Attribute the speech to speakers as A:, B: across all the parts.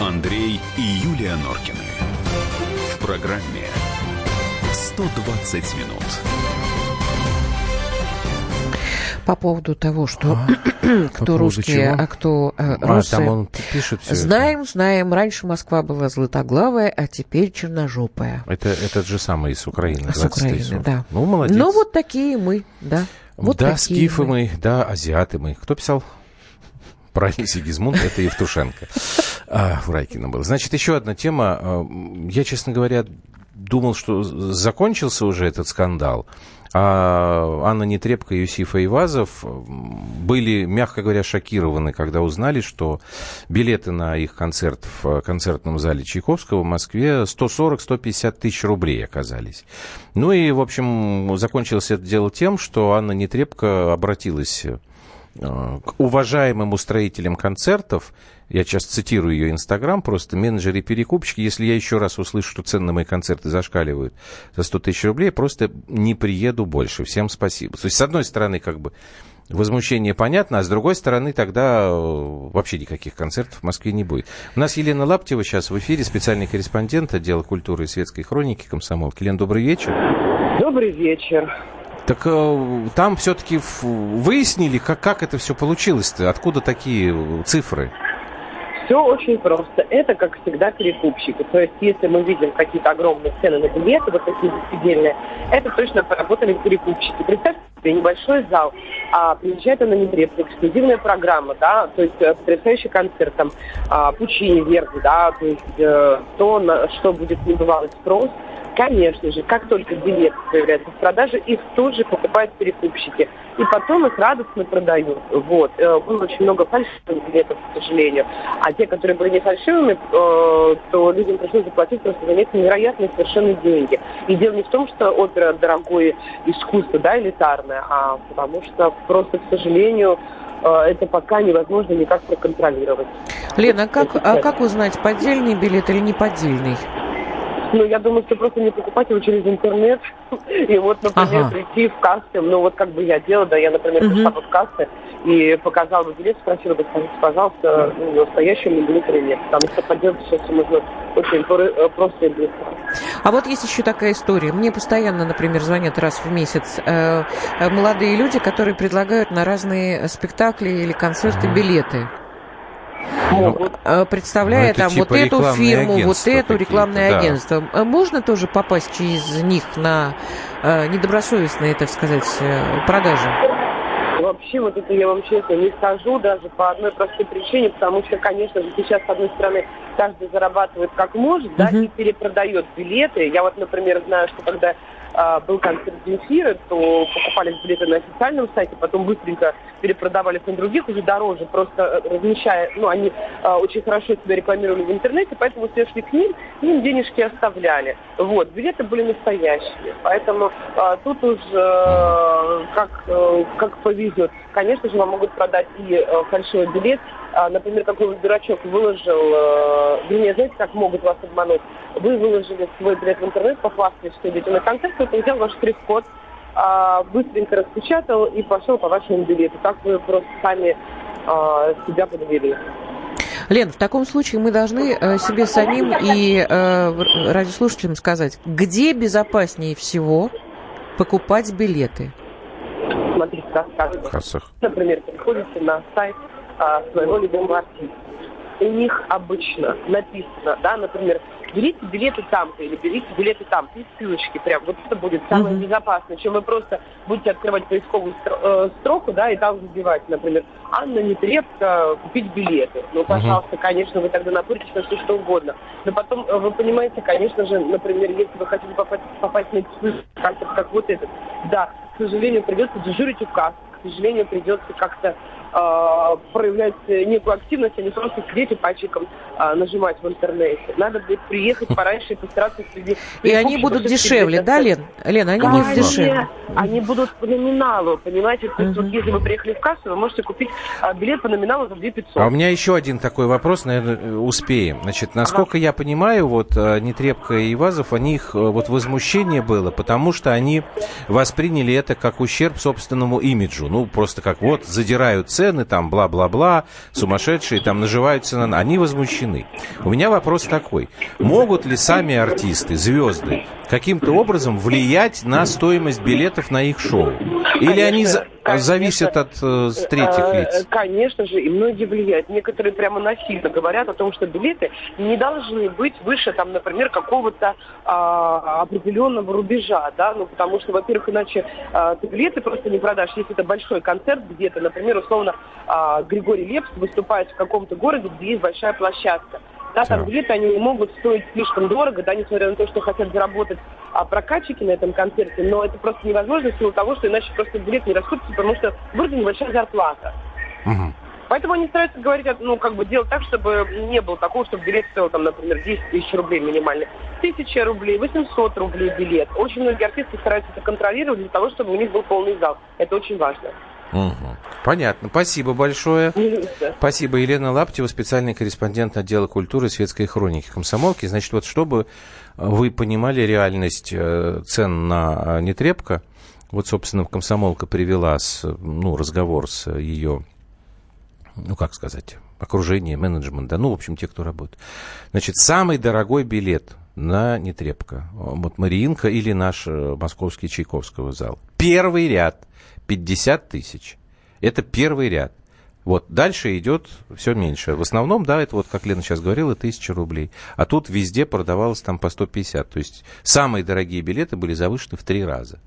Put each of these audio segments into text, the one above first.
A: Андрей и Юлия Норкины. В программе 120 минут.
B: По поводу того, что а? кто русские, а кто э, русы. А, там он пишет все Знаем, это. знаем. Раньше Москва была златоглавая, а теперь черножопая.
C: Это этот же самый из Украины.
B: С Украины, да.
C: Ну, молодец.
B: Ну, вот такие мы, да. Вот
C: да, скифы мы. мы, да, азиаты мы. Кто писал? Правильно, Сигизмунд, это Евтушенко. А, у Райкина был. Значит, еще одна тема. А, я, честно говоря, думал, что закончился уже этот скандал. А Анна Нетребко и Юсиф Айвазов были, мягко говоря, шокированы, когда узнали, что билеты на их концерт в концертном зале Чайковского в Москве 140-150 тысяч рублей оказались. Ну и, в общем, закончилось это дело тем, что Анна Нетребко обратилась Э, к уважаемым устроителям концертов, я сейчас цитирую ее инстаграм, просто менеджеры и перекупщики, если я еще раз услышу, что цены на мои концерты зашкаливают за 100 тысяч рублей, просто не приеду больше. Всем спасибо. То есть, с одной стороны, как бы возмущение понятно, а с другой стороны, тогда э, вообще никаких концертов в Москве не будет. У нас Елена Лаптева сейчас в эфире, специальный корреспондент отдела культуры и светской хроники комсомолки. Елена, добрый вечер.
D: Добрый вечер.
C: Так э, там все-таки выяснили, как, как это все получилось-то, откуда такие цифры?
D: Все очень просто. Это, как всегда, перекупщики. То есть, если мы видим какие-то огромные цены на билеты, вот такие беспредельные, это точно поработали перекупщики. Представьте себе небольшой зал, а приезжает она не эксклюзивная программа, да, то есть э, потрясающий концерт, там, а, Пучини, Верди, да, то есть э, то, на что будет небывалый спрос – Конечно же, как только билет появляется в продаже, их тут же покупают перекупщики. И потом их радостно продают. Вот. Э, было очень много фальшивых билетов, к сожалению. А те, которые были не фальшивыми, э, то людям пришлось заплатить просто за них невероятные совершенно деньги. И дело не в том, что опера дорогое искусство, да, элитарное, а потому что просто, к сожалению, э, это пока невозможно никак проконтролировать.
B: Лена, а как, а как узнать, поддельный билет или не поддельный?
D: Ну, я думаю, что просто не покупать его через интернет. И вот, например, ага. прийти в кассе, ну, вот как бы я делала, да, я, например, угу. пришла в кассы и показала бы билет, спросила бы, скажите, пожалуйста, ну, настоящий ли билет или нет. Потому что подделать сейчас можно очень э, просто и быстро.
B: А вот есть еще такая история. Мне постоянно, например, звонят раз в месяц э, э молодые люди, которые предлагают на разные спектакли или концерты билеты могут. Э, представляя ну, там типа вот эту фирму, вот эту рекламное да. агентство. Э, можно тоже попасть через них на э, недобросовестные, так сказать, э, продажи?
D: Вообще, вот это я вам честно не скажу даже по одной простой причине, потому что, конечно же, сейчас, с одной стороны, каждый зарабатывает как может, uh-huh. да, и перепродает билеты. Я вот, например, знаю, что когда а, был концерт Земфиры, то покупались билеты на официальном сайте, потом быстренько перепродавались на других, уже дороже, просто э, размещая, ну, они а, очень хорошо себя рекламировали в интернете, поэтому все шли к ним, им денежки оставляли. Вот, билеты были настоящие, поэтому а, тут уже э, как, э, как повезет. Конечно же, вам могут продать и э, фальшивый билет, например, какой-нибудь дурачок выложил, э, вернее, знаете, как могут вас обмануть? Вы выложили свой билет в интернет, похвастались, что идете на концерт, кто-то взял ваш штрих-код, э, быстренько распечатал и пошел по вашему билету. Так вы просто сами э, себя подвели.
B: Лен, в таком случае мы должны э, себе самим и э, радиослушателям сказать, где безопаснее всего покупать билеты?
D: Смотрите, рассказываю. Например, приходите на сайт а, своего любимого артиста. У них обычно написано, да, например, берите билеты там-то или берите билеты там, и ссылочки прям. Вот это будет самое mm-hmm. безопасное, чем вы просто будете открывать поисковую э, строку, да, и там забивать, например, Анна Нетребко купить билеты. Ну, пожалуйста, mm-hmm. конечно, вы тогда напоритесь на все что угодно. Но потом, э, вы понимаете, конечно же, например, если вы хотите попасть, попасть на концерт, как вот этот, да, к сожалению, придется дежурить у кассы, к сожалению, придется как-то э, проявлять некую активность, а не просто сидеть и пальчиком э, нажимать в интернете. Надо будет приехать пораньше и постараться среди...
B: И они будут дешевле, да, Лен? Лен, они будут дешевле.
D: Они будут по номиналу, понимаете? То есть вот если вы приехали в кассу, вы можете купить а, билет по номиналу за 2 500.
C: А у меня еще один такой вопрос, наверное, успеем. Значит, насколько ага. я понимаю, вот Нетребко и Ивазов, у них вот возмущение было, потому что они восприняли это как ущерб собственному имиджу. Ну, просто как вот задирают цены, там, бла-бла-бла, сумасшедшие, там, наживаются на... Они возмущены. У меня вопрос такой. Могут ли сами артисты, звезды, каким-то образом влиять на стоимость билетов на их шоу? Или они Конечно, зависят от э, третьих э, лиц?
D: Конечно же, и многие влияют. Некоторые прямо насильно говорят о том, что билеты не должны быть выше, там, например, какого-то а, определенного рубежа, да, ну, потому что, во-первых, иначе а, ты билеты просто не продашь. Если это большой концерт где-то, например, условно, а, Григорий Лепс выступает в каком-то городе, где есть большая площадка. Да, там билеты, они не могут стоить слишком дорого, да, несмотря на то, что хотят заработать а, прокатчики на этом концерте, но это просто невозможно в силу того, что иначе просто билет не раскупится, потому что в городе небольшая зарплата. Угу. Поэтому они стараются говорить, ну, как бы делать так, чтобы не было такого, чтобы билет стоил, там, например, 10 тысяч рублей минимально. Тысяча рублей, 800 рублей билет. Очень многие артисты стараются это контролировать для того, чтобы у них был полный зал. Это очень важно.
C: Угу. Понятно. Спасибо большое. Спасибо. Елена Лаптева, специальный корреспондент отдела культуры и светской хроники комсомолки. Значит, вот чтобы вы понимали реальность э, цен на э, нетребко, вот, собственно, комсомолка привела с, ну, разговор с ее, ну, как сказать, окружение, менеджмент, да, ну, в общем, те, кто работает. Значит, самый дорогой билет на Нетребко, вот Мариинка или наш э, московский Чайковского зал. Первый ряд 50 тысяч. Это первый ряд. Вот дальше идет все меньше. В основном, да, это вот, как Лена сейчас говорила, тысяча рублей. А тут везде продавалось там по 150. То есть самые дорогие билеты были завышены в три раза.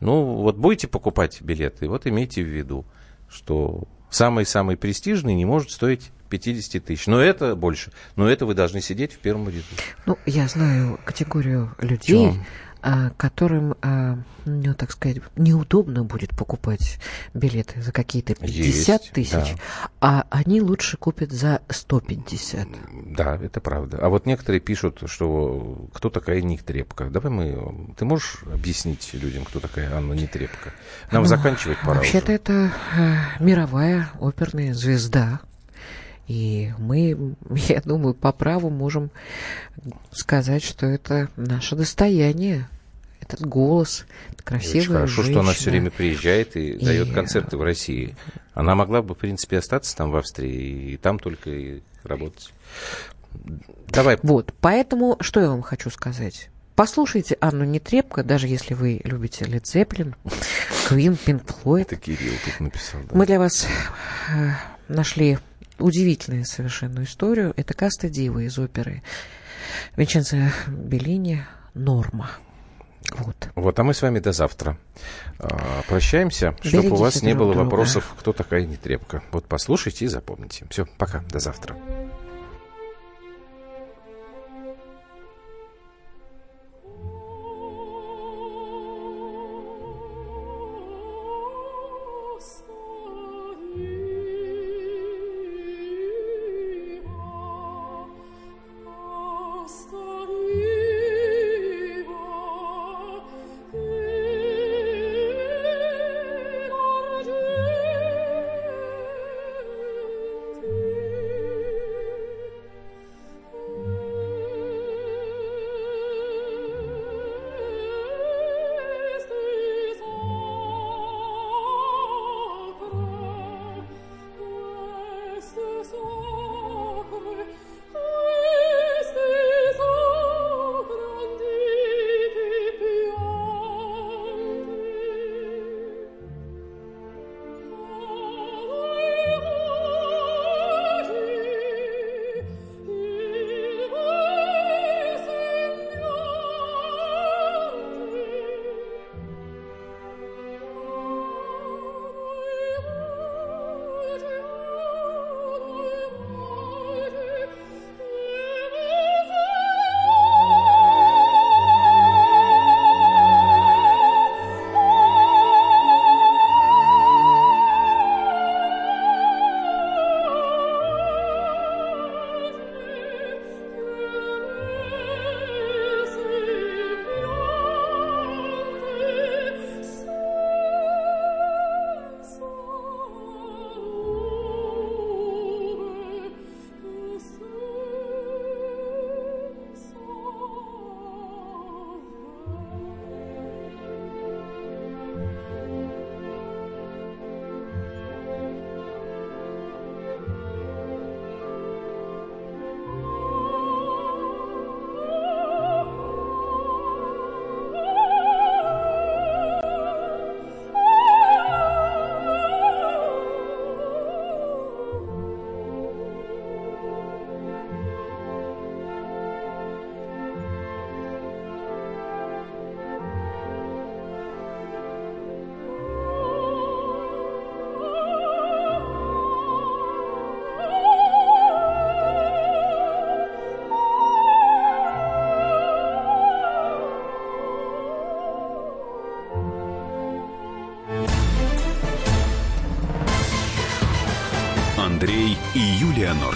C: Ну, вот будете покупать билеты, вот имейте в виду, что самый-самый престижный не может стоить 50 тысяч. Но это больше. Но это вы должны сидеть в первом ряду.
B: Ну, я знаю категорию людей, Чем? А, которым, а, ну, так сказать, неудобно будет покупать билеты за какие-то 50 тысяч, да. а они лучше купят за 150.
C: Да, это правда. А вот некоторые пишут, что кто такая Ник Трепка. Давай мы... Ты можешь объяснить людям, кто такая Анна Нетрепка? Нам ну, заканчивать пора
B: Вообще-то это э, мировая оперная звезда, и мы, я думаю, по праву можем сказать, что это наше достояние этот голос, красивая Очень
C: хорошо,
B: женщина.
C: что она все время приезжает и, и дает концерты в России. Она могла бы, в принципе, остаться там в Австрии и там только и работать.
B: Давай. Вот, поэтому что я вам хочу сказать? Послушайте Анну Нетребко, даже если вы любите Led Zeppelin, Queen, Pink Floyd.
C: Это Кирилл тут написал. Да.
B: Мы для вас э, нашли удивительную совершенно историю. Это Каста Дива из оперы Винченцо Беллини «Норма».
C: Вот. вот, а мы с вами до завтра. А, прощаемся, чтобы у вас не было друга. вопросов, кто такая нетребка. Вот послушайте и запомните. Все, пока, до завтра.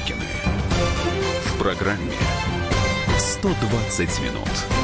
A: Норкины. В программе 120 минут.